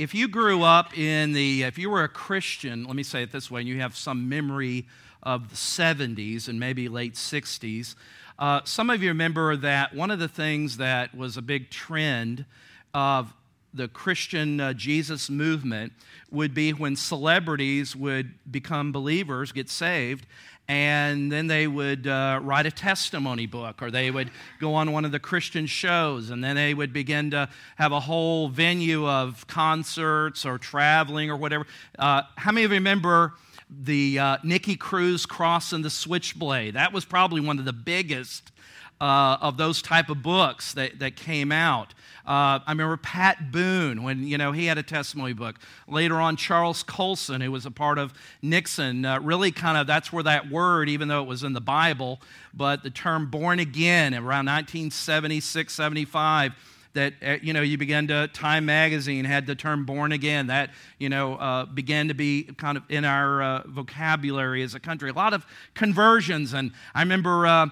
if you grew up in the, if you were a Christian, let me say it this way, and you have some memory of the 70s and maybe late 60s, uh, some of you remember that one of the things that was a big trend of the Christian uh, Jesus movement would be when celebrities would become believers, get saved, and then they would uh, write a testimony book or they would go on one of the christian shows and then they would begin to have a whole venue of concerts or traveling or whatever. Uh, how many of you remember the uh, nicky cruz Cross and the Switchblade? That was probably one of the biggest uh, of those type of books that, that came out. Uh, I remember Pat Boone when you know he had a testimony book. Later on, Charles Colson, who was a part of Nixon, uh, really kind of that's where that word, even though it was in the Bible, but the term born again around 1976, 75 that uh, you know you began to time magazine had the term born again that you know uh, began to be kind of in our uh, vocabulary as a country a lot of conversions and i remember uh,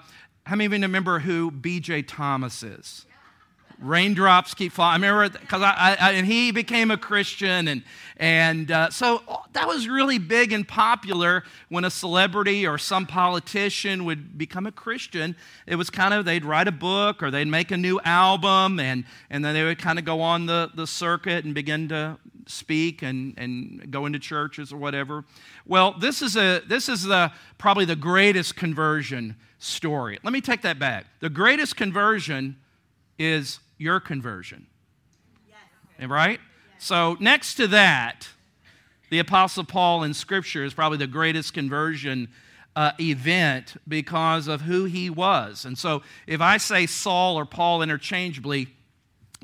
how many of you remember who B.J. Thomas is? Raindrops keep falling. I remember because I, I, and he became a Christian, and and uh, so that was really big and popular when a celebrity or some politician would become a Christian. It was kind of they'd write a book or they'd make a new album, and and then they would kind of go on the the circuit and begin to speak and and go into churches or whatever. Well, this is a this is the probably the greatest conversion story. Let me take that back. The greatest conversion is your conversion. Yes. Right? Yes. So, next to that, the Apostle Paul in Scripture is probably the greatest conversion uh, event because of who he was. And so, if I say Saul or Paul interchangeably,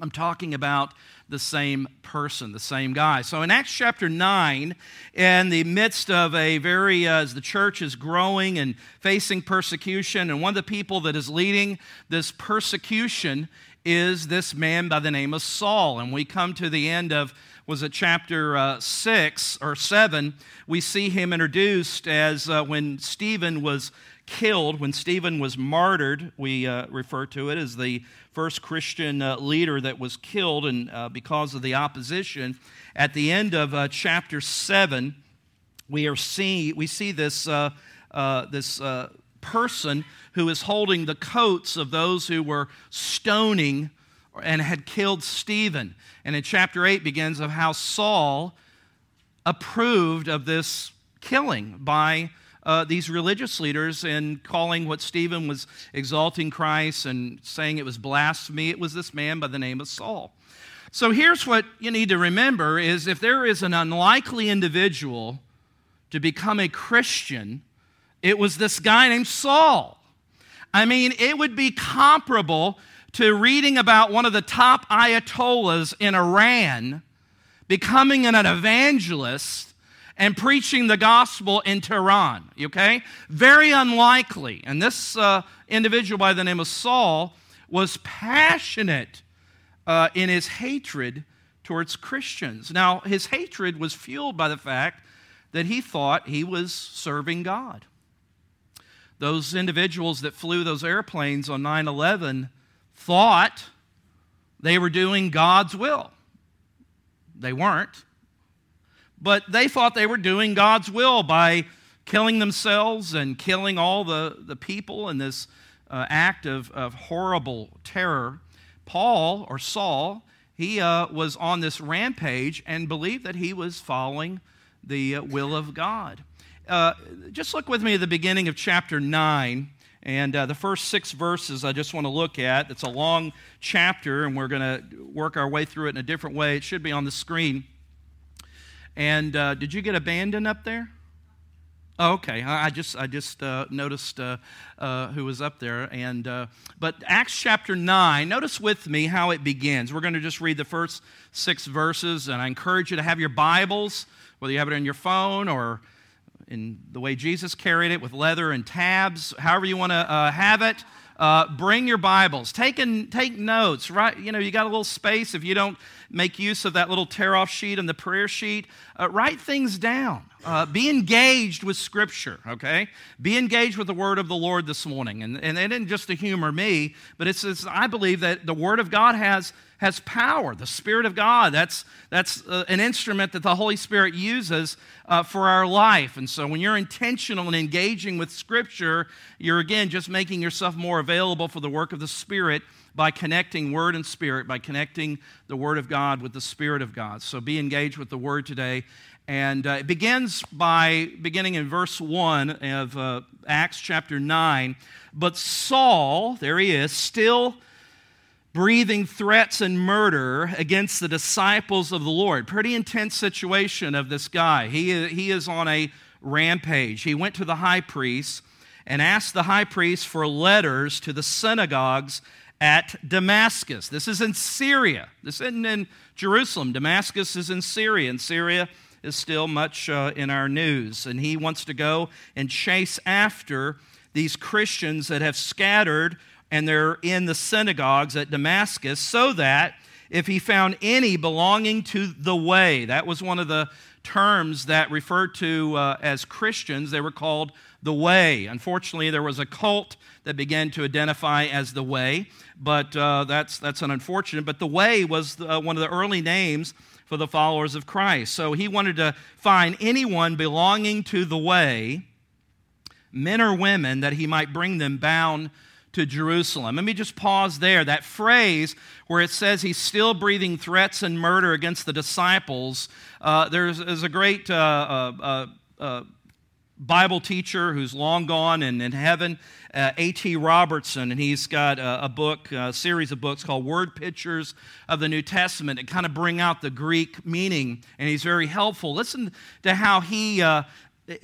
I'm talking about the same person, the same guy. So in Acts chapter 9, in the midst of a very, uh, as the church is growing and facing persecution, and one of the people that is leading this persecution is this man by the name of Saul. And we come to the end of, was it chapter uh, 6 or 7, we see him introduced as uh, when Stephen was killed, when Stephen was martyred, we uh, refer to it as the first Christian uh, leader that was killed and uh, because of the opposition. At the end of uh, chapter 7, we, are see, we see this, uh, uh, this person who is holding the coats of those who were stoning and had killed Stephen. And in chapter 8 begins of how Saul approved of this killing by uh, these religious leaders in calling what Stephen was exalting Christ and saying it was blasphemy. It was this man by the name of Saul. So here's what you need to remember is if there is an unlikely individual to become a Christian, it was this guy named Saul. I mean, it would be comparable to reading about one of the top ayatollahs in Iran becoming an evangelist and preaching the gospel in Tehran, okay? Very unlikely. And this uh, individual by the name of Saul was passionate uh, in his hatred towards Christians. Now, his hatred was fueled by the fact that he thought he was serving God. Those individuals that flew those airplanes on 9 11 thought they were doing God's will. They weren't but they thought they were doing God's will by killing themselves and killing all the, the people in this uh, act of, of horrible terror. Paul, or Saul, he uh, was on this rampage and believed that he was following the uh, will of God. Uh, just look with me at the beginning of chapter 9. And uh, the first six verses I just want to look at. It's a long chapter, and we're going to work our way through it in a different way. It should be on the screen. And uh, did you get abandoned up there? Oh, okay. I just I just uh, noticed uh, uh, who was up there, and uh, but Acts chapter nine. Notice with me how it begins. We're going to just read the first six verses, and I encourage you to have your Bibles, whether you have it on your phone or in the way Jesus carried it with leather and tabs, however you want to uh, have it. Uh, bring your Bibles. Take, and, take notes. Right, you know, you got a little space. If you don't make use of that little tear-off sheet and the prayer sheet, uh, write things down. Uh, be engaged with Scripture, okay? Be engaged with the Word of the Lord this morning. And, and it isn't just to humor me, but it's, it's I believe that the Word of God has has power. The Spirit of God, that's, that's uh, an instrument that the Holy Spirit uses uh, for our life. And so when you're intentional in engaging with Scripture, you're again just making yourself more available for the work of the Spirit by connecting Word and Spirit, by connecting the Word of God with the Spirit of God. So be engaged with the Word today. And uh, it begins by beginning in verse 1 of uh, Acts chapter 9. But Saul, there he is, still breathing threats and murder against the disciples of the Lord. Pretty intense situation of this guy. He, he is on a rampage. He went to the high priest and asked the high priest for letters to the synagogues at Damascus. This is in Syria. This isn't in Jerusalem. Damascus is in Syria, and Syria is still much uh, in our news. And he wants to go and chase after these Christians that have scattered and they're in the synagogues at Damascus so that if he found any belonging to the way, that was one of the terms that referred to uh, as Christians, they were called the way. Unfortunately, there was a cult that began to identify as the way, but uh, that's, that's an unfortunate. But the way was the, uh, one of the early names for the followers of Christ. So he wanted to find anyone belonging to the way, men or women, that he might bring them bound to Jerusalem. Let me just pause there. That phrase where it says he's still breathing threats and murder against the disciples, uh, there's, there's, a great uh, uh, uh, uh Bible teacher who's long gone and in heaven, uh, A.T. Robertson, and he's got a, a, book, a series of books called Word Pictures of the New Testament that kind of bring out the Greek meaning, and he's very helpful. Listen to how he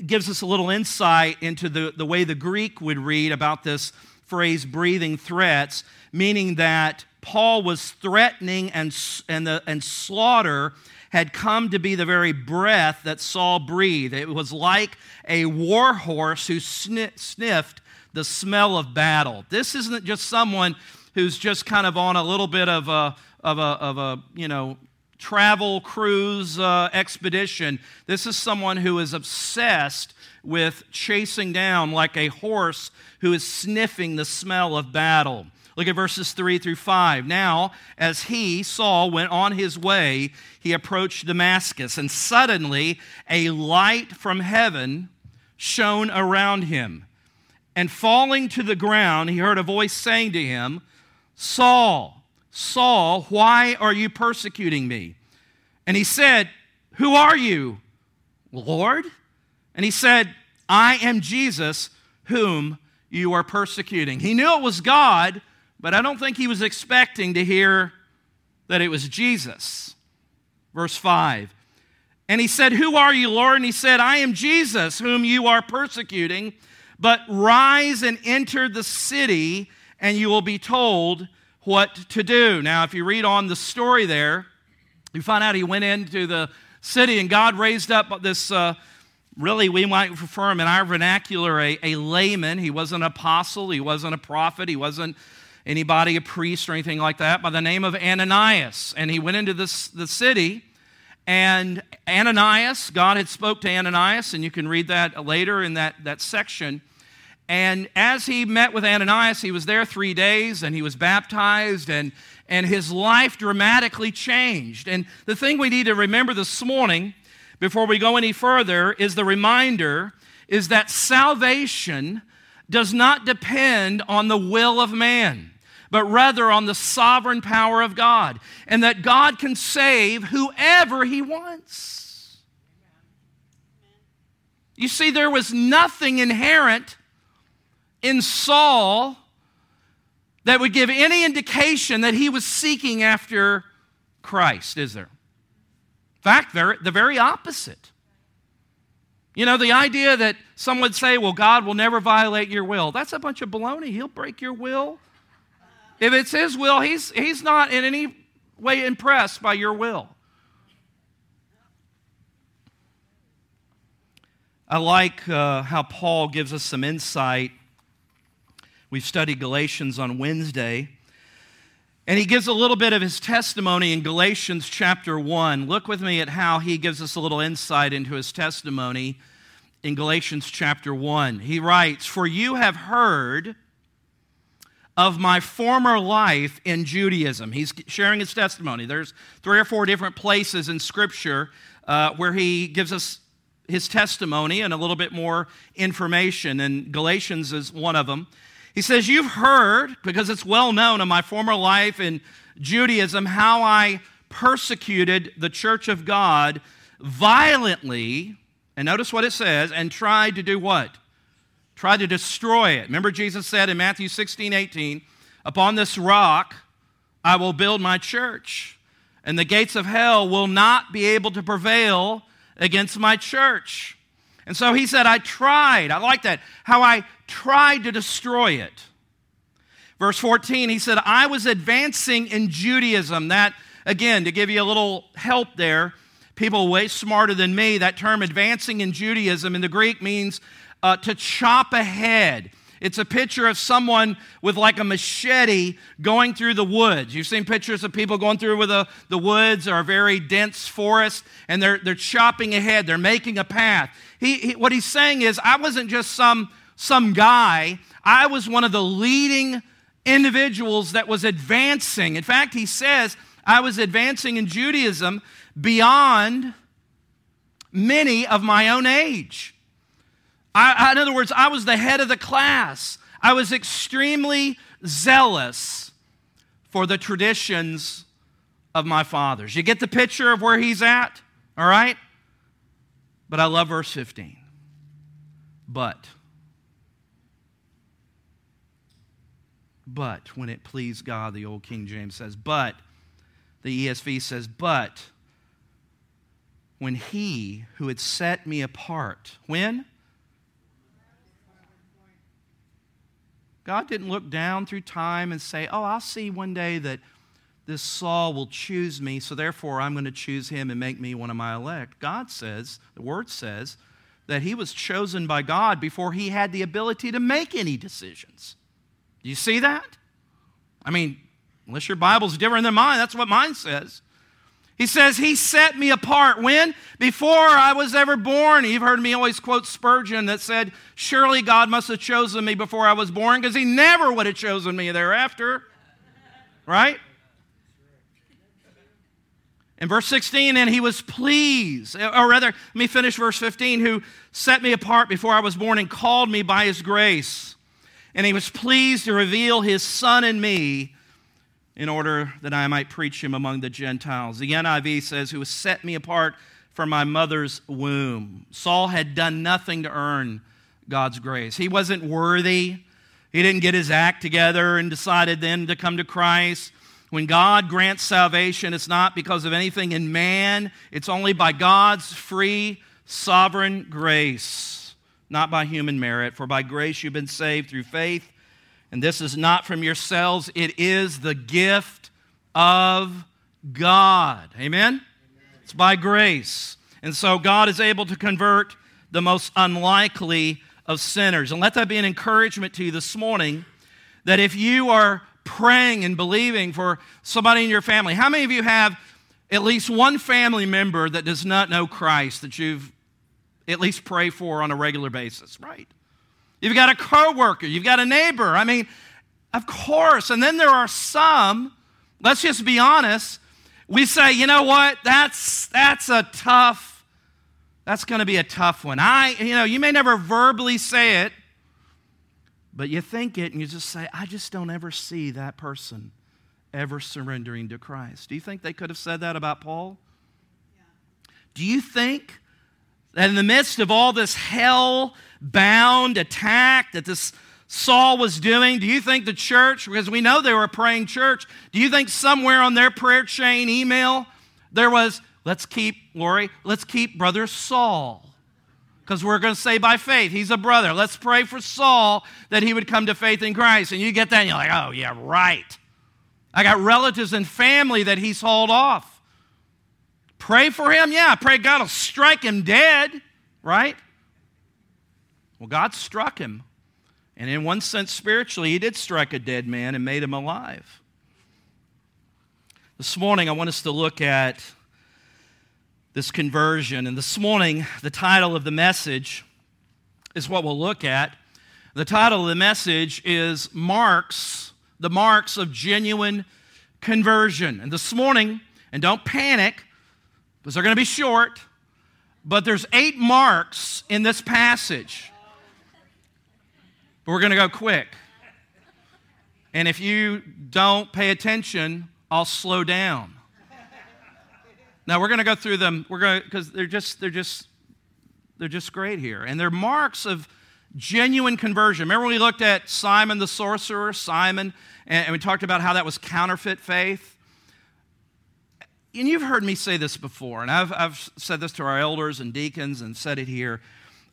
gives us a little insight into the, the way the Greek would read about this phrase breathing threats, meaning that Paul was threatening and, and, the, and slaughter had come to be the very breath that Saul breathed. It was like a war horse who sniffed the smell of battle. This isn't just someone who's just kind of on a little bit of a, of a, of a you know, travel cruise uh, expedition. This is someone who is obsessed with chasing down like a horse who is sniffing the smell of battle. Look at verses 3 through 5. Now, as he, Saul, went on his way, he approached Damascus, and suddenly a light from heaven shone around him. And falling to the ground, he heard a voice saying to him, Saul, Saul, why are you persecuting me? And he said, Who are you, Lord? And he said, I am Jesus whom you are persecuting. He knew it was God, but I don't think he was expecting to hear that it was Jesus. Verse 5. And he said, Who are you, Lord? And he said, I am Jesus whom you are persecuting. But rise and enter the city, and you will be told what to do. Now, if you read on the story there, you find out he went into the city, and God raised up this. Uh, really, we might refer him in our vernacular a, a layman. He wasn't an apostle, he wasn't a prophet, he wasn't anybody, a priest or anything like that, by the name of Ananias. And he went into this, the city, and Ananias, God had spoke to Ananias, and you can read that later in that, that section. And as he met with Ananias, he was there three days, and he was baptized, and, and his life dramatically changed. And the thing we need to remember this morning before we go any further is the reminder is that salvation does not depend on the will of man, but rather on the sovereign power of God, and that God can save whoever he wants. You see, there was nothing inherent in Saul that would give any indication that he was seeking after Christ, is there? In fact, the very opposite. You know, the idea that some would say, well, God will never violate your will, that's a bunch of baloney. He'll break your will. If it's His will, He's, he's not in any way impressed by your will. I like uh, how Paul gives us some insight. We've studied Galatians on Wednesday. And he gives a little bit of his testimony in Galatians chapter 1. Look with me at how he gives us a little insight into his testimony in Galatians chapter 1. He writes, For you have heard of my former life in Judaism. He's sharing his testimony. There's three or four different places in Scripture uh, where he gives us his testimony and a little bit more information, and Galatians is one of them. He says, You've heard, because it's well known in my former life in Judaism, how I persecuted the church of God violently, and notice what it says, and tried to do what? Tried to destroy it. Remember, Jesus said in Matthew 16, 18, Upon this rock I will build my church, and the gates of hell will not be able to prevail against my church. And so he said, I tried. I like that. How I tried to destroy it. Verse 14, he said, I was advancing in Judaism. That, again, to give you a little help there, people way smarter than me, that term advancing in Judaism in the Greek means uh, to chop ahead. It's a picture of someone with like a machete going through the woods. You've seen pictures of people going through with the, the woods or a very dense forest, and they're, they're chopping ahead. They're making a path. He, he, what he's saying is, I wasn't just some, some guy. I was one of the leading individuals that was advancing. In fact, he says, I was advancing in Judaism beyond many of my own age. I, in other words, I was the head of the class. I was extremely zealous for the traditions of my fathers. You get the picture of where he's at? All right? But I love verse 15. But, but, when it pleased God, the old King James says, but, the ESV says, but, when he who had set me apart, when? God didn't look down through time and say, Oh, I'll see one day that this Saul will choose me, so therefore I'm going to choose him and make me one of my elect. God says, the Word says, that he was chosen by God before he had the ability to make any decisions. Do you see that? I mean, unless your Bible's different than mine, that's what mine says. He says, He set me apart. When? Before I was ever born. You've heard me always quote Spurgeon that said, Surely God must have chosen me before I was born because He never would have chosen me thereafter. Right? In verse 16, and he was pleased, or rather, let me finish verse 15, who set me apart before I was born and called me by his grace. And he was pleased to reveal his son in me in order that I might preach him among the Gentiles. The NIV says, Who has set me apart from my mother's womb. Saul had done nothing to earn God's grace. He wasn't worthy. He didn't get his act together and decided then to come to Christ. When God grants salvation, it's not because of anything in man, it's only by God's free, sovereign grace, not by human merit. For by grace you've been saved through faith and this is not from yourselves, it is the gift of God. Amen? Amen? It's by grace. And so God is able to convert the most unlikely of sinners. And let that be an encouragement to you this morning that if you are praying and believing for somebody in your family, how many of you have at least one family member that does not know Christ that you've at least pray for on a regular basis, right? You've got a coworker, you've got a neighbor. I mean, of course. And then there are some, let's just be honest, we say, you know what, that's that's a tough, that's gonna be a tough one. I, you know, you may never verbally say it, but you think it and you just say, I just don't ever see that person ever surrendering to Christ. Do you think they could have said that about Paul? Yeah. Do you think that in the midst of all this hell bound attack that this Saul was doing, do you think the church, because we know they were a praying church, do you think somewhere on their prayer chain email there was, let's keep, Lori, let's keep brother Saul? Because we're going to say by faith, he's a brother. Let's pray for Saul that he would come to faith in Christ. And you get that, and you're like, oh, yeah, right. I got relatives and family that he's hauled off. Pray for him? Yeah, pray God will strike him dead, right? Well, God struck him. And in one sense, spiritually, he did strike a dead man and made him alive. This morning, I want us to look at this conversion. And this morning, the title of the message is what we'll look at. The title of the message is Marks the marks of genuine conversion. And this morning, and don't panic, because they're going to be short, but there's eight marks in this passage. But we're going to go quick. And if you don't pay attention, I'll slow down. Now we're going to go through them. We're going because they're just they're just they're just great here, and they're marks of genuine conversion. Remember when we looked at Simon the sorcerer, Simon, and we talked about how that was counterfeit faith. And you've heard me say this before, and I've, I've said this to our elders and deacons and said it here.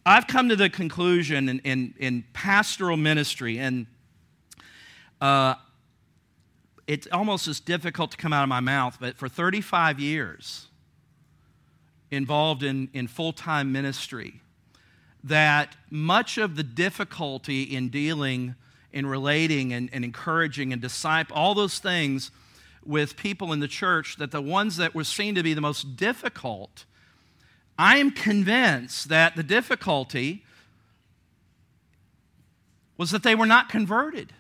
I've come to the conclusion in, in, in pastoral ministry, and uh, it's almost as difficult to come out of my mouth, but for 35 years, involved in, in full time ministry, that much of the difficulty in dealing, in relating, and, and encouraging and disciple, all those things with people in the church, that the ones that were seen to be the most difficult, I am convinced that the difficulty was that they were not converted.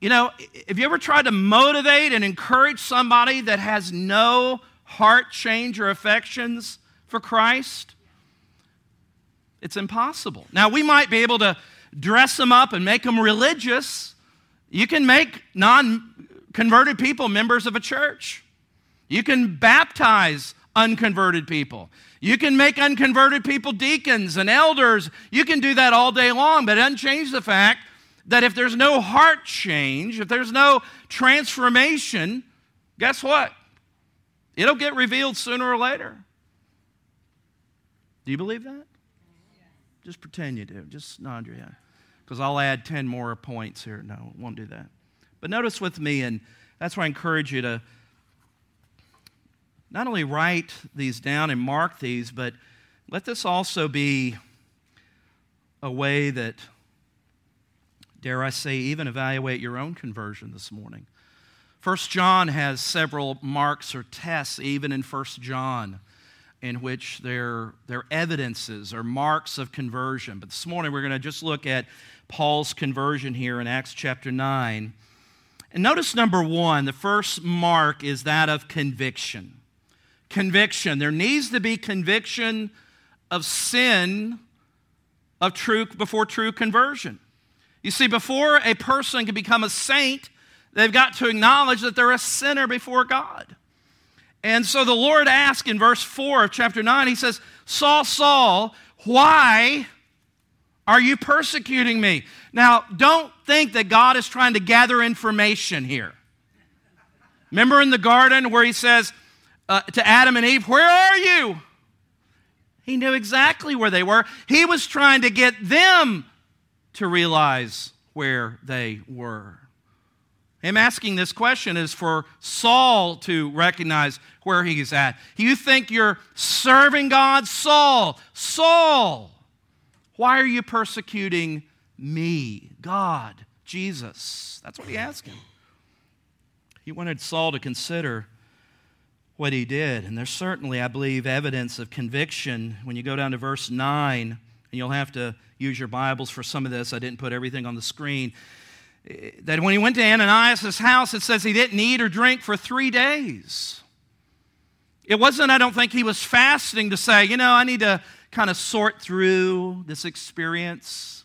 You know, have you ever tried to motivate and encourage somebody that has no heart change or affections for Christ? It's impossible. Now, we might be able to dress them up and make them religious. You can make non converted people members of a church. You can baptize unconverted people. You can make unconverted people deacons and elders. You can do that all day long, but it doesn't change the fact that if there's no heart change, if there's no transformation, guess what? It'll get revealed sooner or later. Do you believe that? Just pretend you do. Just nod your head. Because I'll add 10 more points here. No, won't do that. But notice with me, and that's why I encourage you to not only write these down and mark these, but let this also be a way that dare I say, even evaluate your own conversion this morning. First John has several marks or tests, even in First John, in which their evidences or marks of conversion. But this morning we're going to just look at Paul's conversion here in Acts chapter 9. And notice number one, the first mark is that of conviction. Conviction. There needs to be conviction of sin of true before true conversion. You see, before a person can become a saint, they've got to acknowledge that they're a sinner before God. And so the Lord asks in verse 4 of chapter 9, He says, Saul, Saul, why are you persecuting me? Now, don't think that God is trying to gather information here. Remember in the garden where He says uh, to Adam and Eve, Where are you? He knew exactly where they were. He was trying to get them to realize where they were. Him asking this question is for Saul to recognize where he's at. You think you're serving God? Saul, Saul, why are you persecuting me? God, Jesus. That's what he asked him. He wanted Saul to consider what he did. And there's certainly, I believe, evidence of conviction when you go down to verse 9, and you'll have to use your Bibles for some of this. I didn't put everything on the screen. That when he went to Ananias' house, it says he didn't eat or drink for three days. It wasn't, I don't think, he was fasting to say, you know, I need to kind of sort through this experience,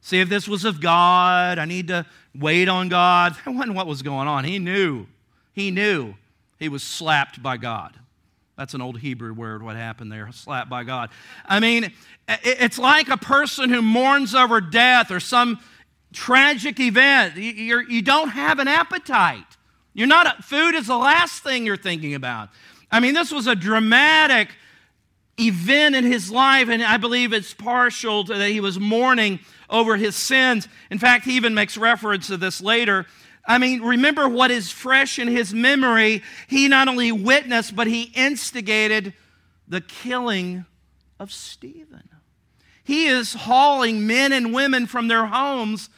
see if this was of God. I need to wait on God. That wasn't what was going on. He knew. He knew he was slapped by God. That's an old Hebrew word, what happened there, slapped by God. I mean, it's like a person who mourns over death or some tragic event. You're, you do not have an appetite. You're not, food is the last thing you're thinking about. I mean, this was a dramatic event in his life, and I believe it's partial to that he was mourning over his sins. In fact, he even makes reference to this later I mean, remember what is fresh in his memory. He not only witnessed, but he instigated the killing of Stephen. He is hauling men and women from their homes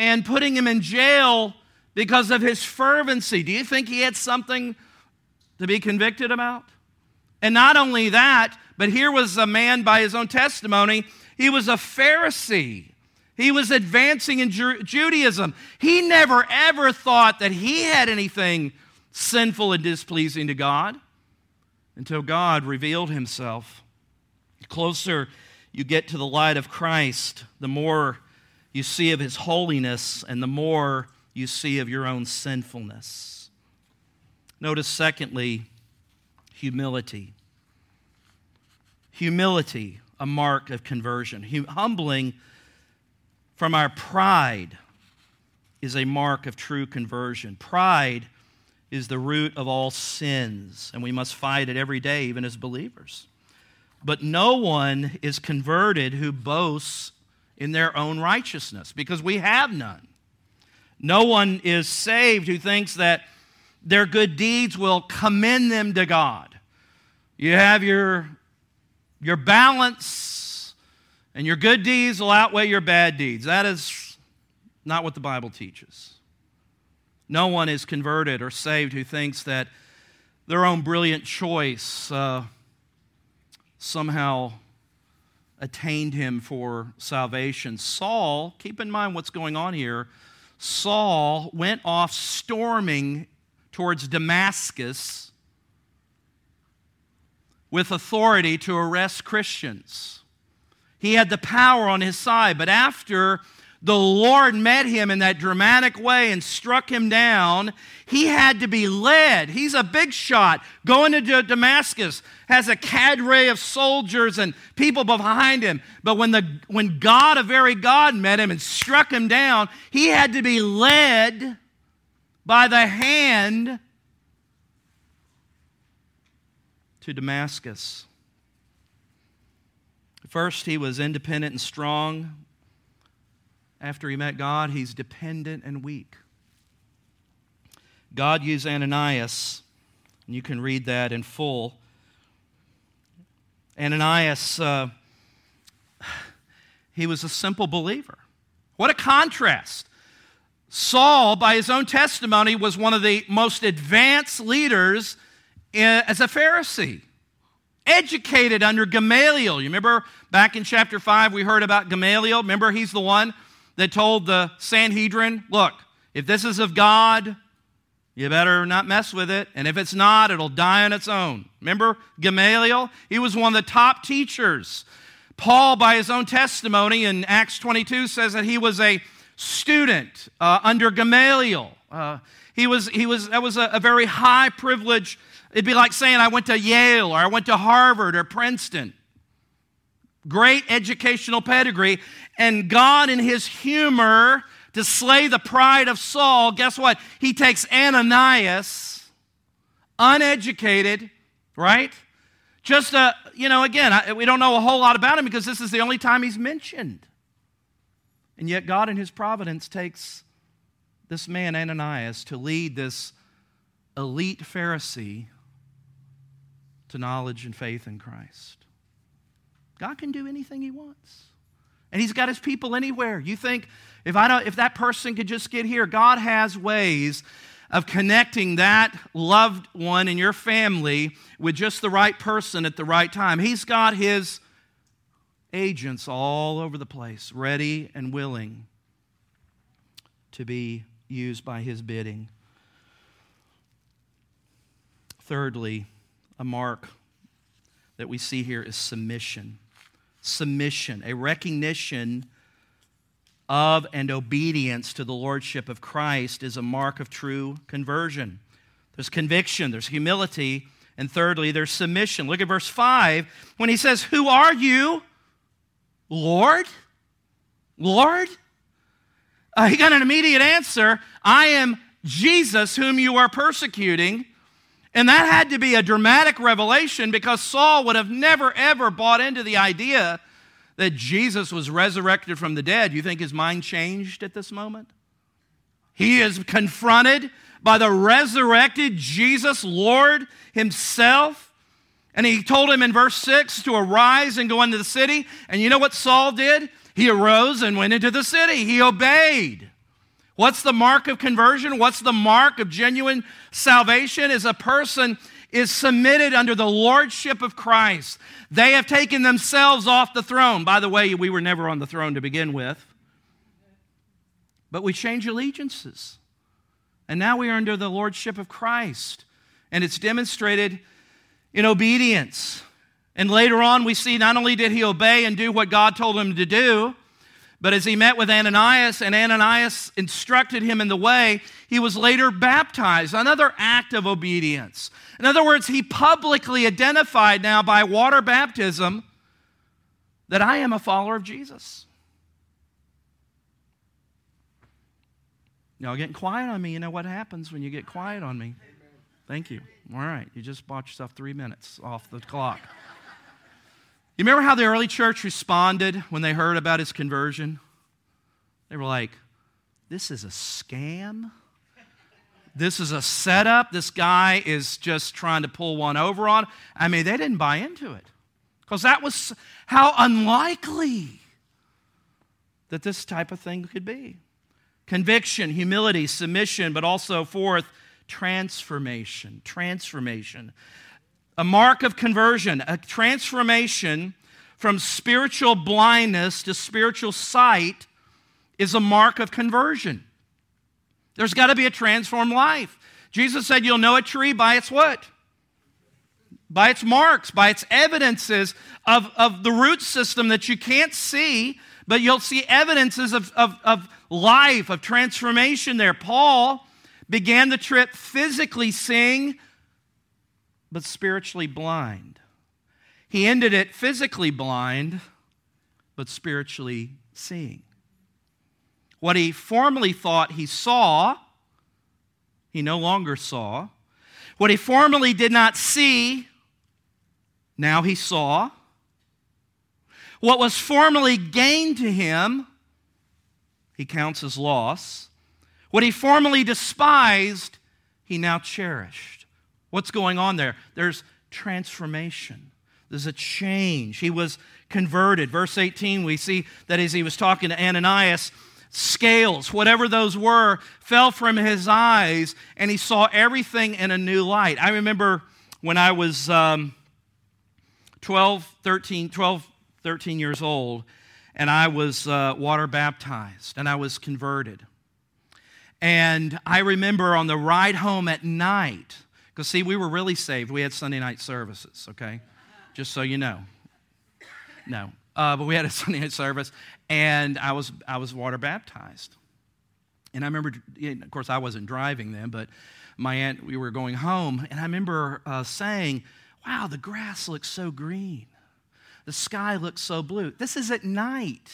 and putting him in jail because of his fervency. Do you think he had something to be convicted about? And not only that, but here was a man by his own testimony, he was a Pharisee. He was advancing in Ju- Judaism. He never ever thought that he had anything sinful and displeasing to God until God revealed himself. The closer you get to the light of Christ, the more you see of his holiness and the more you see of your own sinfulness. Notice, secondly, humility. Humility, a mark of conversion. Humbling from our pride is a mark of true conversion. Pride is the root of all sins, and we must fight it every day, even as believers. But no one is converted who boasts in their own righteousness, because we have none. No one is saved who thinks that their good deeds will commend them to God. You have your, your balance and your good deeds will outweigh your bad deeds. That is not what the Bible teaches. No one is converted or saved who thinks that their own brilliant choice uh, somehow attained him for salvation. Saul, keep in mind what's going on here. Saul went off storming towards Damascus with authority to arrest Christians. He had the power on his side. But after the Lord met him in that dramatic way and struck him down, he had to be led. He's a big shot going to Damascus, has a cadre of soldiers and people behind him. But when, the, when God, a very God, met him and struck him down, he had to be led by the hand to Damascus. First, he was independent and strong. After he met God, he's dependent and weak. God used Ananias, and you can read that in full. Ananias, uh, he was a simple believer. What a contrast. Saul, by his own testimony, was one of the most advanced leaders as a Pharisee educated under Gamaliel. You remember back in chapter 5, we heard about Gamaliel. Remember, he's the one that told the Sanhedrin, look, if this is of God, you better not mess with it. And if it's not, it'll die on its own. Remember Gamaliel? He was one of the top teachers. Paul, by his own testimony in Acts 22, says that he was a student uh, under Gamaliel. Uh, he was, he was, that was a, a very high privilege It'd be like saying I went to Yale or I went to Harvard or Princeton. Great educational pedigree. And God, in his humor to slay the pride of Saul, guess what? He takes Ananias, uneducated, right? Just a, you know, again, I, we don't know a whole lot about him because this is the only time he's mentioned. And yet, God, in his providence, takes this man, Ananias, to lead this elite Pharisee to knowledge and faith in Christ. God can do anything he wants. And he's got his people anywhere. You think if I don't if that person could just get here, God has ways of connecting that loved one in your family with just the right person at the right time. He's got his agents all over the place, ready and willing to be used by his bidding. Thirdly, a mark that we see here is submission. Submission, a recognition of and obedience to the lordship of Christ is a mark of true conversion. There's conviction, there's humility, and thirdly, there's submission. Look at verse 5 when he says, Who are you? Lord? Lord? Uh, he got an immediate answer I am Jesus, whom you are persecuting. And that had to be a dramatic revelation because Saul would have never, ever bought into the idea that Jesus was resurrected from the dead. You think his mind changed at this moment? He is confronted by the resurrected Jesus, Lord Himself. And He told him in verse 6 to arise and go into the city. And you know what Saul did? He arose and went into the city. He obeyed. What's the mark of conversion? What's the mark of genuine salvation? Is a person is submitted under the lordship of Christ. They have taken themselves off the throne. By the way, we were never on the throne to begin with. but we change allegiances. And now we are under the lordship of Christ. And it's demonstrated in obedience. And later on, we see not only did he obey and do what God told him to do, but as he met with Ananias and Ananias instructed him in the way, he was later baptized. Another act of obedience. In other words, he publicly identified now by water baptism that I am a follower of Jesus. Y'all getting quiet on me. You know what happens when you get quiet on me. Thank you. All right, you just bought yourself three minutes off the clock. You remember how the early church responded when they heard about his conversion? They were like, This is a scam. This is a setup. This guy is just trying to pull one over on. I mean, they didn't buy into it because that was how unlikely that this type of thing could be. Conviction, humility, submission, but also, fourth, transformation. Transformation a mark of conversion, a transformation from spiritual blindness to spiritual sight is a mark of conversion. There's got to be a transformed life. Jesus said, You'll know a tree by its what? By its marks, by its evidences of, of the root system that you can't see, but you'll see evidences of, of, of life, of transformation there. Paul began the trip physically seeing but spiritually blind. He ended it physically blind, but spiritually seeing. What he formerly thought he saw, he no longer saw. What he formerly did not see, now he saw. What was formerly gained to him, he counts as loss. What he formerly despised, he now cherished. What's going on there? There's transformation, there's a change. He was converted. Verse 18, we see that as he was talking to Ananias, scales, whatever those were, fell from his eyes, and he saw everything in a new light. I remember when I was um, 12, 13, 12, 13 years old, and I was uh, water baptized, and I was converted. And I remember on the ride home at night, because, see, we were really saved. We had Sunday night services, okay? Just so you know. No. Uh, but we had a Sunday night service, and I was, I was water baptized. And I remember, of course, I wasn't driving then, but my aunt, we were going home, and I remember uh, saying, Wow, the grass looks so green. The sky looks so blue. This is at night.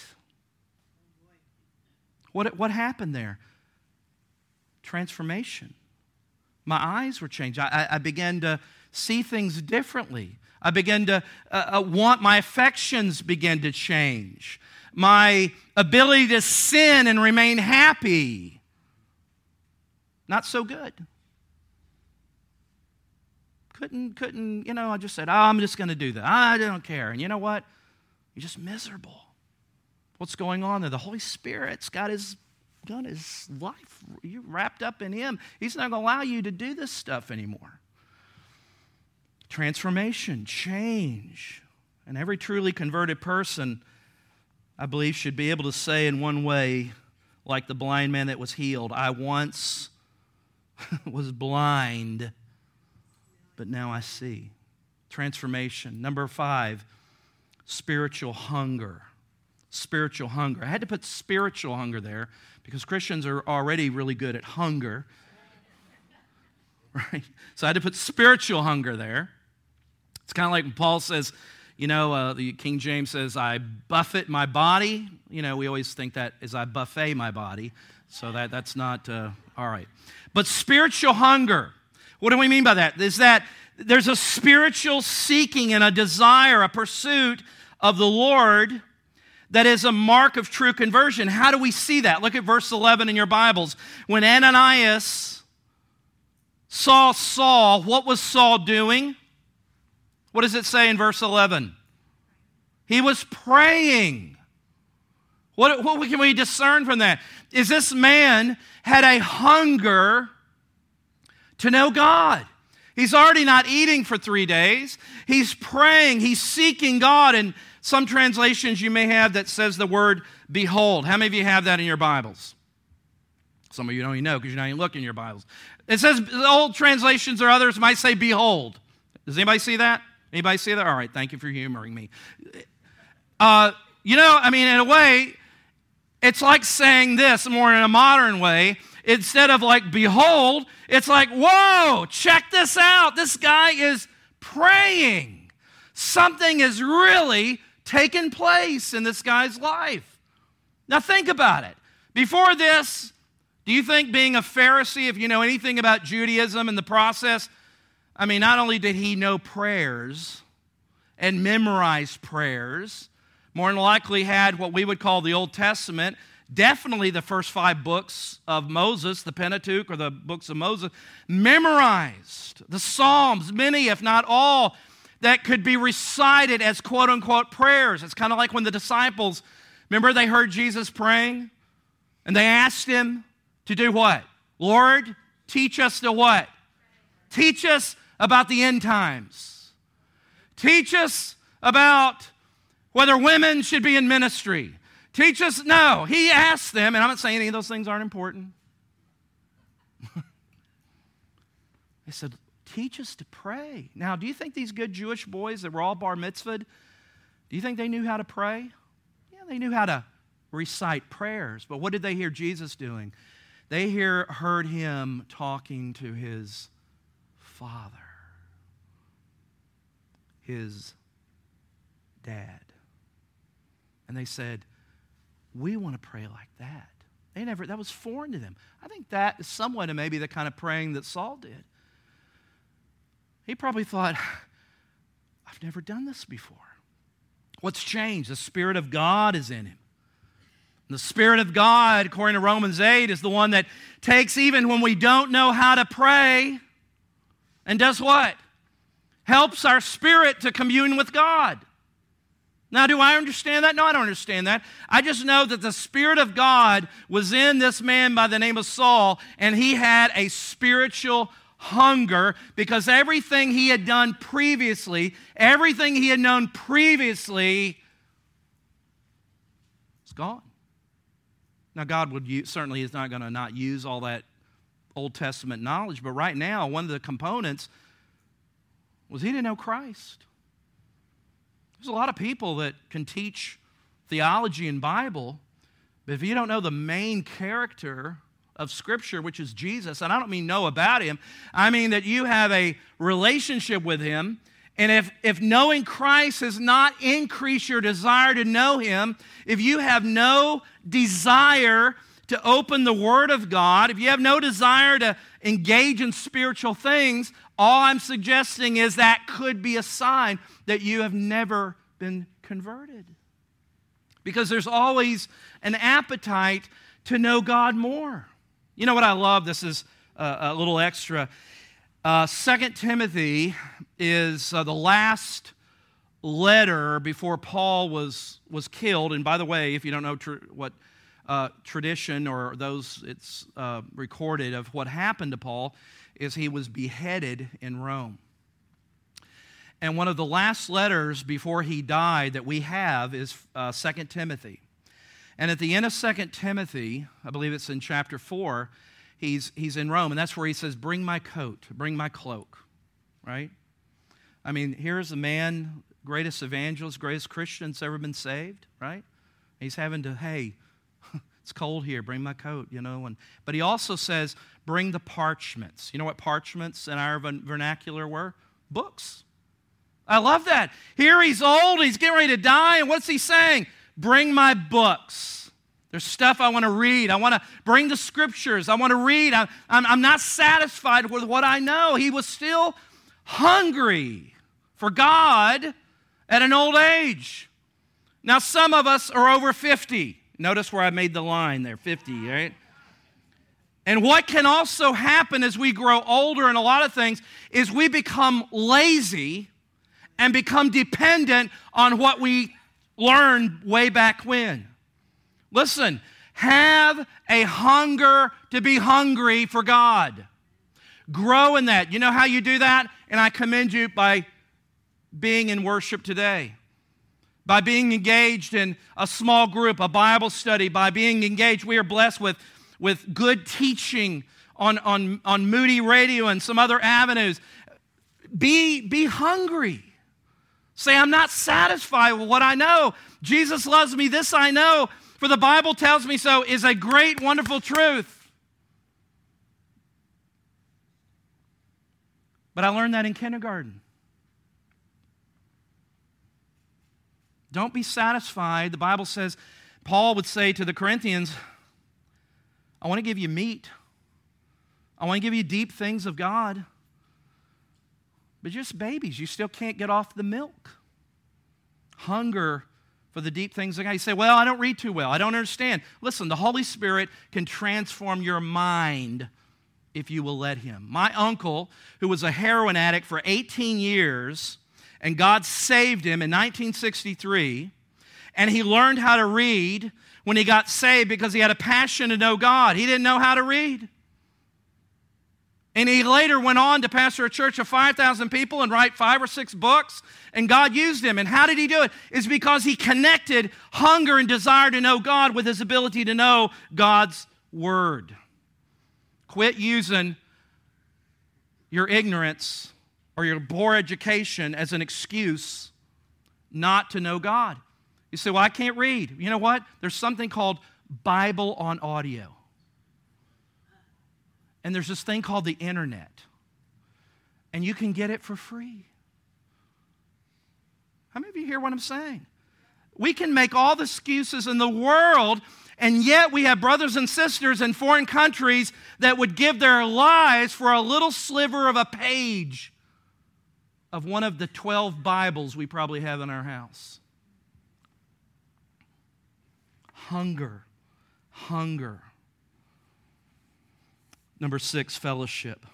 What, what happened there? Transformation. My eyes were changed. I, I began to see things differently. I began to uh, uh, want, my affections began to change. My ability to sin and remain happy, not so good. Couldn't, couldn't, you know, I just said, oh, I'm just going to do that. I don't care. And you know what? You're just miserable. What's going on there? The Holy Spirit's got his got his life you wrapped up in him. He's not going to allow you to do this stuff anymore. Transformation, change. And every truly converted person, I believe, should be able to say in one way, like the blind man that was healed I once was blind, but now I see. Transformation. Number five, spiritual hunger. Spiritual hunger. I had to put spiritual hunger there because Christians are already really good at hunger. Right? So I had to put spiritual hunger there. It's kind of like when Paul says, you know, uh, the King James says, I buffet my body. You know, we always think that is I buffet my body. So that, that's not uh, all right. But spiritual hunger, what do we mean by that? Is that there's a spiritual seeking and a desire, a pursuit of the Lord that is a mark of true conversion. How do we see that? Look at verse 11 in your Bibles. When Ananias saw Saul, what was Saul doing? What does it say in verse 11? He was praying. What, what can we discern from that? Is this man had a hunger to know God? He's already not eating for three days. He's praying. He's seeking God. And some translations you may have that says the word behold. How many of you have that in your Bibles? Some of you don't even know because you're not even looking in your Bibles. It says, the old translations or others might say, behold. Does anybody see that? Anybody see that? All right, thank you for humoring me. Uh, you know, I mean, in a way, it's like saying this more in a modern way. Instead of like, behold, it's like, whoa, check this out. This guy is praying. Something is really taken place in this guy's life. Now, think about it. Before this, do you think being a Pharisee, if you know anything about Judaism and the process, I mean, not only did he know prayers and memorize prayers, more than likely had what we would call the Old Testament, definitely the first five books of Moses, the Pentateuch or the books of Moses, memorized. The Psalms, many, if not all, that could be recited as quote unquote prayers. It's kind of like when the disciples, remember, they heard Jesus praying and they asked him to do what? Lord, teach us to what? Teach us about the end times. Teach us about whether women should be in ministry. Teach us, no. He asked them, and I'm not saying any of those things aren't important. they said, Teach us to pray. Now, do you think these good Jewish boys that were all bar mitzvahed, do you think they knew how to pray? Yeah, they knew how to recite prayers. But what did they hear Jesus doing? They hear, heard him talking to his father, his dad. And they said, We want to pray like that. They never, that was foreign to them. I think that is somewhat of maybe the kind of praying that Saul did. He probably thought, I've never done this before. What's changed? The Spirit of God is in him. The Spirit of God, according to Romans 8, is the one that takes even when we don't know how to pray and does what? Helps our spirit to commune with God. Now, do I understand that? No, I don't understand that. I just know that the Spirit of God was in this man by the name of Saul, and he had a spiritual hunger because everything he had done previously, everything he had known previously, is gone. Now, God would use, certainly is not going to not use all that Old Testament knowledge, but right now, one of the components was he didn't know Christ. There's a lot of people that can teach theology and Bible, but if you don't know the main character of Scripture, which is Jesus, and I don't mean know about him, I mean that you have a relationship with him and if, if knowing Christ has not increased your desire to know Him, if you have no desire to open the Word of God, if you have no desire to engage in spiritual things, all I'm suggesting is that could be a sign that you have never been converted. Because there's always an appetite to know God more. You know what I love? This is a, a little extra. Uh, Second Timothy is uh, the last letter before Paul was, was killed. And by the way, if you don't know tr- what uh, tradition or those it's uh, recorded of what happened to Paul, is he was beheaded in Rome. And one of the last letters before he died that we have is uh, 2 Timothy. And at the end of 2 Timothy, I believe it's in chapter 4, he's, he's in Rome, and that's where he says, Bring my coat, bring my cloak, right? I mean, here's a man, greatest evangelist, greatest Christian that's ever been saved, right? He's having to, hey, it's cold here, bring my coat, you know. And, but he also says, bring the parchments. You know what parchments in our vernacular were? Books. I love that. Here he's old, he's getting ready to die, and what's he saying? Bring my books. There's stuff I want to read. I want to bring the scriptures. I want to read. I, I'm, I'm not satisfied with what I know. He was still hungry for God at an old age. Now, some of us are over 50. Notice where I made the line there 50, right? And what can also happen as we grow older in a lot of things is we become lazy and become dependent on what we learned way back when. Listen, have a hunger to be hungry for God. Grow in that. You know how you do that? And I commend you by being in worship today, by being engaged in a small group, a Bible study, by being engaged. We are blessed with with good teaching on, on, on Moody Radio and some other avenues. Be, be hungry. Say, I'm not satisfied with what I know. Jesus loves me, this I know, for the Bible tells me so, is a great, wonderful truth. But I learned that in kindergarten. Don't be satisfied. The Bible says, Paul would say to the Corinthians, I want to give you meat. I want to give you deep things of God. But just babies, you still can't get off the milk. Hunger for the deep things of God. You say, Well, I don't read too well. I don't understand. Listen, the Holy Spirit can transform your mind if you will let Him. My uncle, who was a heroin addict for 18 years, and God saved him in 1963. And he learned how to read when he got saved because he had a passion to know God. He didn't know how to read. And he later went on to pastor a church of 5,000 people and write five or six books. And God used him. And how did he do it? Is because he connected hunger and desire to know God with his ability to know God's word. Quit using your ignorance or your poor education as an excuse not to know God. You say, Well, I can't read. You know what? There's something called Bible on audio. And there's this thing called the internet. And you can get it for free. How many of you hear what I'm saying? We can make all the excuses in the world, and yet we have brothers and sisters in foreign countries that would give their lives for a little sliver of a page of one of the 12 Bibles we probably have in our house. Hunger, hunger. Number six, fellowship.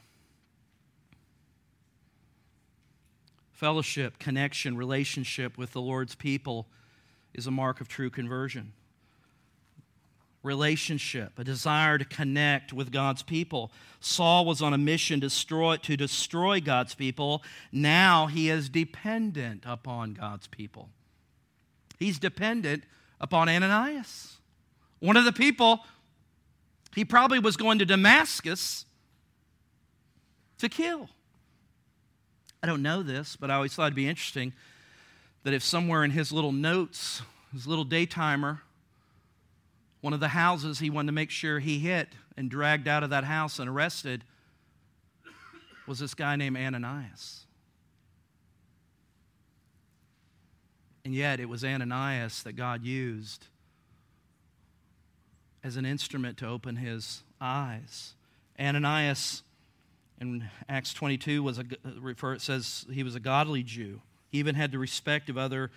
Fellowship, connection, relationship with the Lord's people is a mark of true conversion relationship, a desire to connect with God's people. Saul was on a mission to destroy, to destroy God's people. Now he is dependent upon God's people. He's dependent upon Ananias. One of the people, he probably was going to Damascus to kill. I don't know this, but I always thought it'd be interesting that if somewhere in his little notes, his little daytimer, one of the houses he wanted to make sure he hit and dragged out of that house and arrested was this guy named Ananias. And yet, it was Ananias that God used as an instrument to open his eyes. Ananias in Acts 22 was a refer it says he was a godly Jew. He even had the respect of other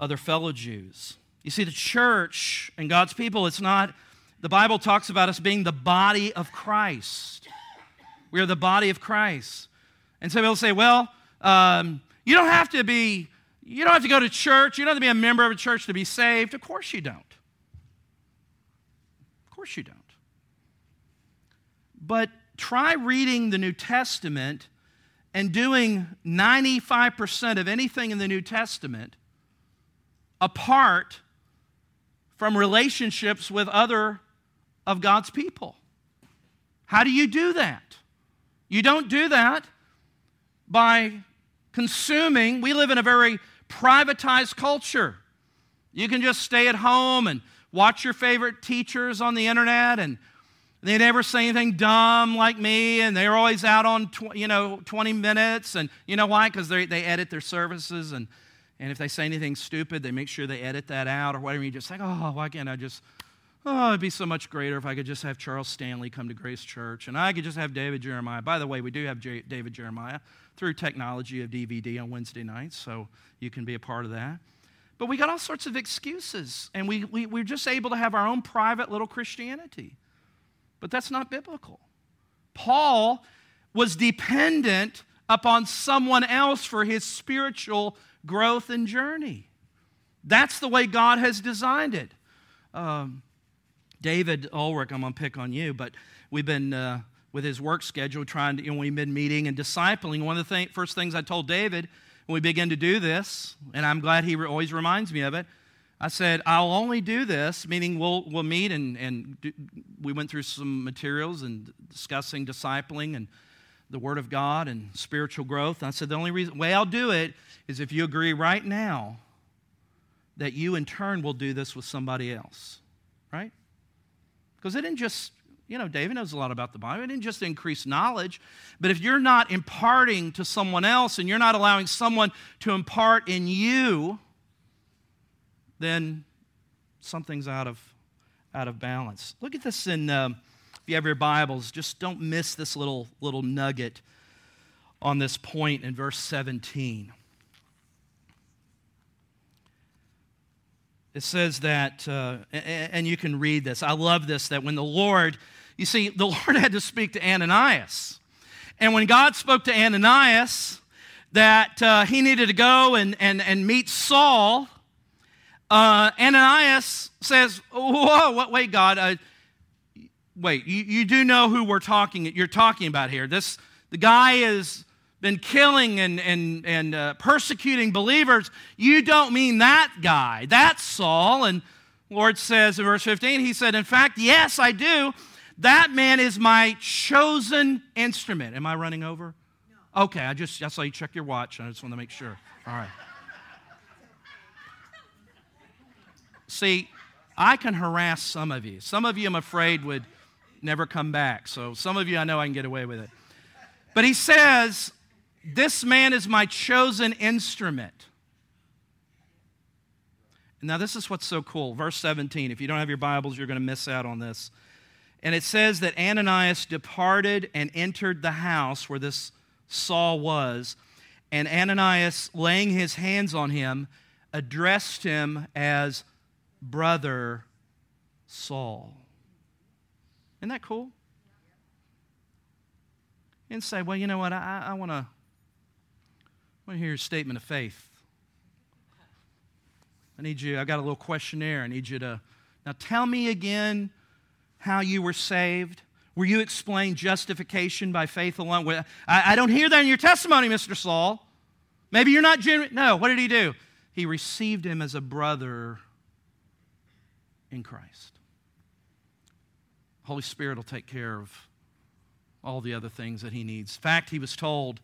other fellow Jews. You see, the church and God's people, it's not, the Bible talks about us being the body of Christ. We are the body of Christ. And some people say, well, um, you don't have to be, you don't have to go to church, you don't have to be a member of a church to be saved. Of course you don't. Course you don't. But try reading the New Testament and doing 95% of anything in the New Testament apart from relationships with other of God's people. How do you do that? You don't do that by consuming. We live in a very privatized culture. You can just stay at home and watch your favorite teachers on the internet and they never say anything dumb like me and they're always out on tw- you know 20 minutes and you know why because they, they edit their services and and if they say anything stupid, they make sure they edit that out or whatever. You just think, oh, why can't I just, oh, it'd be so much greater if I could just have Charles Stanley come to Grace Church and I could just have David Jeremiah. By the way, we do have J- David Jeremiah through technology of DVD on Wednesday nights, so you can be a part of that. But we got all sorts of excuses, and we, we, we're just able to have our own private little Christianity. But that's not biblical. Paul was dependent upon someone else for his spiritual growth and journey. That's the way God has designed it. Um, David Ulrich, I'm going to pick on you, but we've been, uh, with his work schedule, trying to, you know, we've been meeting and discipling. One of the th- first things I told David when we begin to do this, and I'm glad he always reminds me of it, I said, I'll only do this, meaning we'll, we'll meet, and, and do, we went through some materials and discussing discipling and the Word of God and spiritual growth. And I said, the only reason, way I'll do it is if you agree right now that you in turn will do this with somebody else, right? Because it didn't just, you know, David knows a lot about the Bible. It didn't just increase knowledge, but if you're not imparting to someone else and you're not allowing someone to impart in you, then something's out of, out of balance. Look at this in, um, if you have your Bibles, just don't miss this little, little nugget on this point in verse 17. It says that, uh, and you can read this. I love this that when the Lord, you see, the Lord had to speak to Ananias. And when God spoke to Ananias that uh, he needed to go and, and, and meet Saul, uh, Ananias says, Whoa, what, wait, God, uh, wait, you, you do know who we're talking, you're talking about here. This, the guy has been killing and, and, and uh, persecuting believers. You don't mean that guy. That's Saul. And Lord says in verse 15, He said, In fact, yes, I do. That man is my chosen instrument. Am I running over? No. Okay, I just I saw you check your watch. I just want to make sure. All right. See, I can harass some of you. Some of you, I'm afraid, would never come back. So some of you, I know I can get away with it. But he says, This man is my chosen instrument. Now, this is what's so cool. Verse 17. If you don't have your Bibles, you're going to miss out on this. And it says that Ananias departed and entered the house where this Saul was. And Ananias, laying his hands on him, addressed him as brother Saul. Isn't that cool? And say, well, you know what? I, I want to hear your statement of faith. I need you, I got a little questionnaire. I need you to now tell me again how you were saved. Were you explained justification by faith alone? I, I don't hear that in your testimony, Mr. Saul. Maybe you're not genuine. No, what did he do? He received him as a brother in Christ. Holy Spirit will take care of all the other things that he needs. In fact, he was told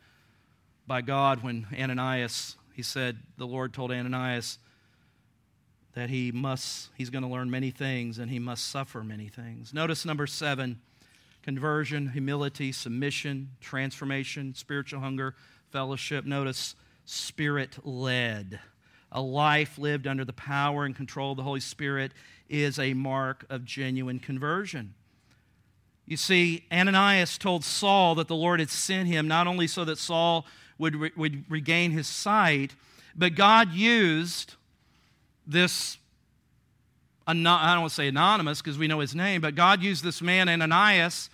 by God when Ananias, he said, the Lord told Ananias that he must, he's going to learn many things and he must suffer many things. Notice number seven conversion, humility, submission, transformation, spiritual hunger, fellowship. Notice spirit led. A life lived under the power and control of the Holy Spirit is a mark of genuine conversion. You see, Ananias told Saul that the Lord had sent him not only so that Saul would, re- would regain his sight, but God used this, I don't want to say anonymous because we know his name, but God used this man, Ananias.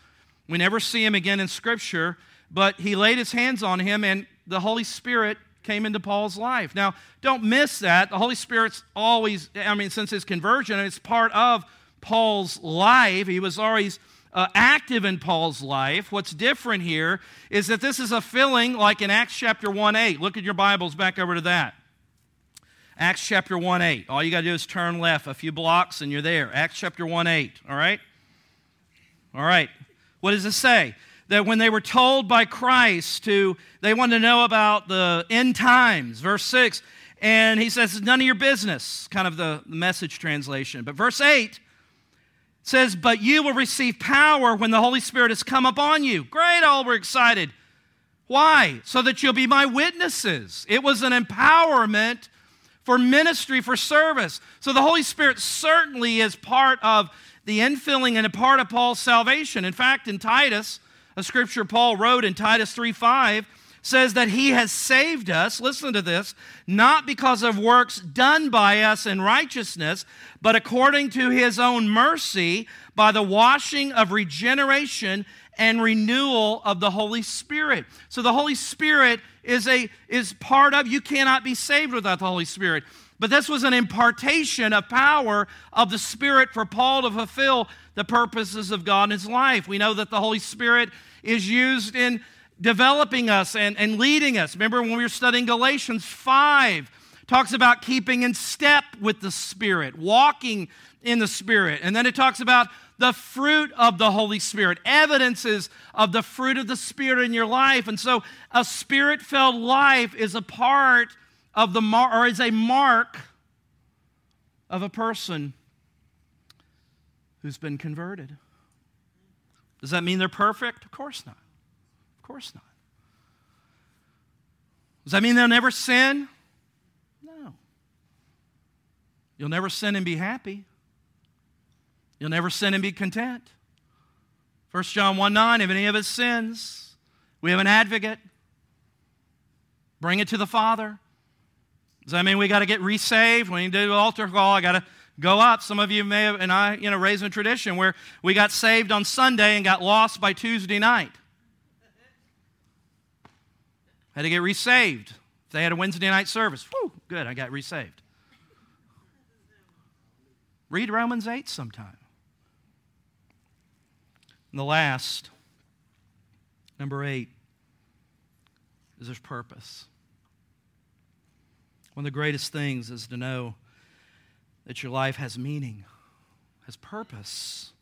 We never see him again in Scripture, but he laid his hands on him and the Holy Spirit came into Paul's life. Now, don't miss that. The Holy Spirit's always, I mean, since his conversion, it's part of Paul's life. He was always uh, active in Paul's life. What's different here is that this is a filling like in Acts chapter 1 8. Look at your Bibles back over to that. Acts chapter 1 8. All you got to do is turn left a few blocks and you're there. Acts chapter 1 8. All right? All right. What does it say? that when they were told by Christ to, they wanted to know about the end times. Verse 6, and he says, none of your business, kind of the message translation. But verse 8 says, But you will receive power when the Holy Spirit has come upon you. Great, all were excited. Why? So that you'll be my witnesses. It was an empowerment for ministry, for service. So the Holy Spirit certainly is part of the infilling and a part of Paul's salvation. In fact, in Titus, a scripture Paul wrote in Titus 3 5 says that he has saved us, listen to this, not because of works done by us in righteousness, but according to his own mercy by the washing of regeneration and renewal of the Holy Spirit. So the Holy Spirit is a is part of you cannot be saved without the Holy Spirit. But this was an impartation of power of the Spirit for Paul to fulfill the purposes of God in his life. We know that the Holy Spirit is used in developing us and, and leading us. Remember when we were studying Galatians 5, talks about keeping in step with the Spirit, walking in the Spirit. And then it talks about the fruit of the Holy Spirit, evidences of the fruit of the Spirit in your life. And so a spirit filled life is a part of the mark, or is a mark of a person who's been converted. Does that mean they're perfect? Of course not. Of course not. Does that mean they'll never sin? No. You'll never sin and be happy. You'll never sin and be content. 1 John 1 9, if any of us sins, we have an advocate. Bring it to the Father. Does that mean we got to get resaved? When you do altar call, I got to go up. Some of you may have, and I, you know, raised a tradition where we got saved on Sunday and got lost by Tuesday night. Had to get resaved. They had a Wednesday night service. Whew, good, I got resaved. Read Romans 8 sometime. And the last, number eight, is there's purpose. One of the greatest things is to know that your life has meaning, has purpose.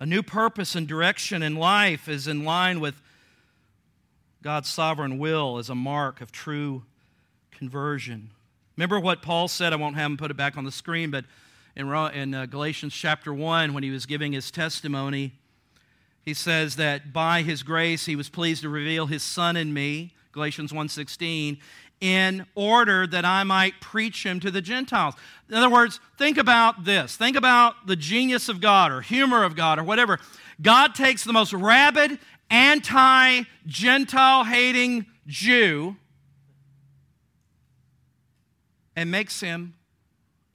A new purpose and direction in life is in line with God's sovereign will as a mark of true conversion. Remember what Paul said? I won't have him put it back on the screen, but in, in uh, Galatians chapter 1, when he was giving his testimony, he says that by his grace he was pleased to reveal his son in me, Galatians 1:16, in order that I might preach him to the Gentiles. In other words, think about this. Think about the genius of God or humor of God or whatever. God takes the most rabid, anti Gentile hating Jew and makes him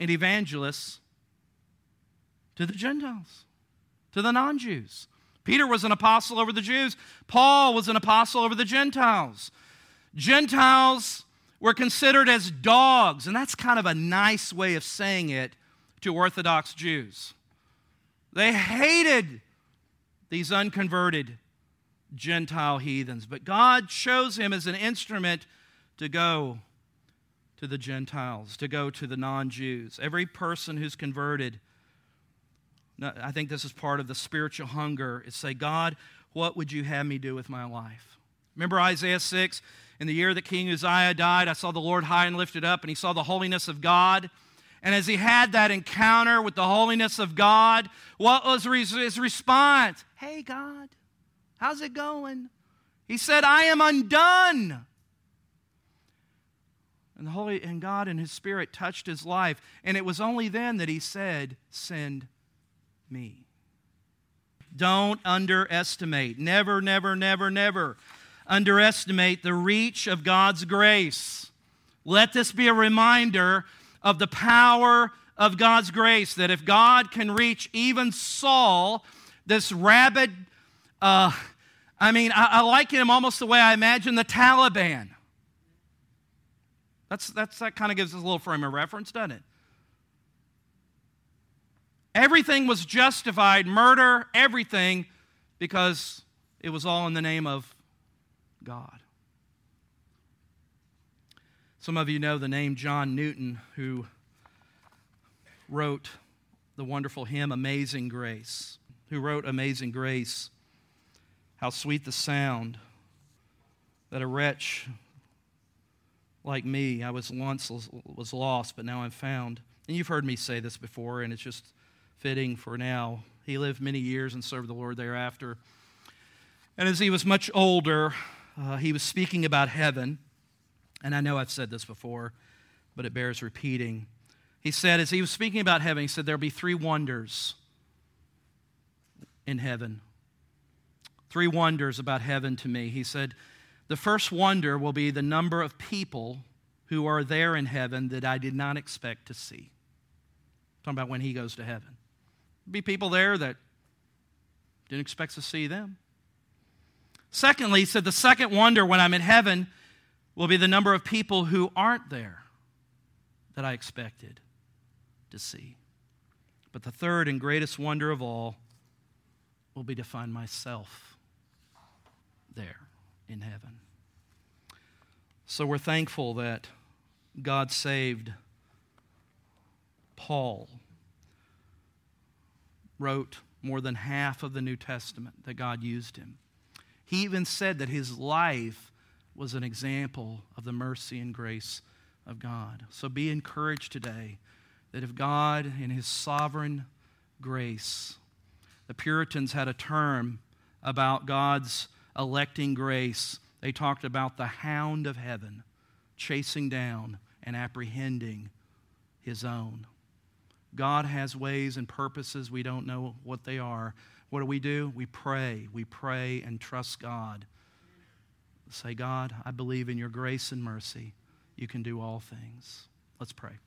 an evangelist to the Gentiles, to the non Jews. Peter was an apostle over the Jews, Paul was an apostle over the Gentiles. Gentiles were considered as dogs, and that's kind of a nice way of saying it to Orthodox Jews. They hated these unconverted Gentile heathens, but God chose him as an instrument to go to the Gentiles, to go to the non Jews. Every person who's converted I think this is part of the spiritual hunger is say, God, what would you have me do with my life? Remember Isaiah 6? In the year that King Uzziah died, I saw the Lord high and lifted up, and he saw the holiness of God. And as he had that encounter with the holiness of God, what was his response? Hey, God, how's it going? He said, I am undone. And the Holy and God and His Spirit touched his life. And it was only then that he said, Send me. Don't underestimate, never, never, never, never underestimate the reach of God's grace. Let this be a reminder of the power of God's grace that if God can reach even Saul, this rabid, uh, I mean, I, I like him almost the way I imagine the Taliban. That's, that's, that kind of gives us a little frame of reference, doesn't it? Everything was justified, murder, everything, because it was all in the name of God. Some of you know the name John Newton, who wrote the wonderful hymn Amazing Grace. Who wrote Amazing Grace? How sweet the sound that a wretch like me, I was once was lost, but now I'm found. And you've heard me say this before, and it's just fitting for now. He lived many years and served the Lord thereafter. And as he was much older, uh, he was speaking about heaven. And I know I've said this before, but it bears repeating. He said, as he was speaking about heaven, he said, There'll be three wonders in heaven. Three wonders about heaven to me. He said, The first wonder will be the number of people who are there in heaven that I did not expect to see. talking about when he goes to heaven be people there that didn't expect to see them. Secondly, he said, the second wonder when I'm in heaven will be the number of people who aren't there that I expected to see. But the third and greatest wonder of all will be to find myself there in heaven. So we're thankful that God saved Paul wrote more than half of the New Testament that God used him. He even said that his life was an example of the mercy and grace of God. So be encouraged today that if God, in his sovereign grace, the Puritans had a term about God's electing grace. They talked about the hound of heaven chasing down and apprehending his own. God has ways and purposes. We don't know what they are. What do we do? We pray. We pray and trust God. Say, God, I believe in your grace and mercy. You can do all things. Let's pray.